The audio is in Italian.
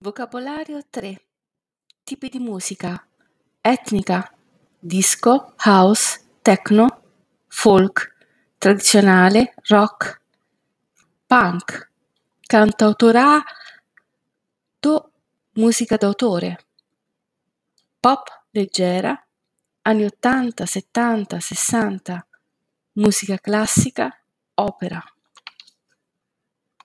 Vocabolario 3. Tipi di musica: etnica, disco, house, techno, folk, tradizionale, rock, punk, cantautorato, musica d'autore, pop leggera, anni 80, 70, 60, musica classica, opera.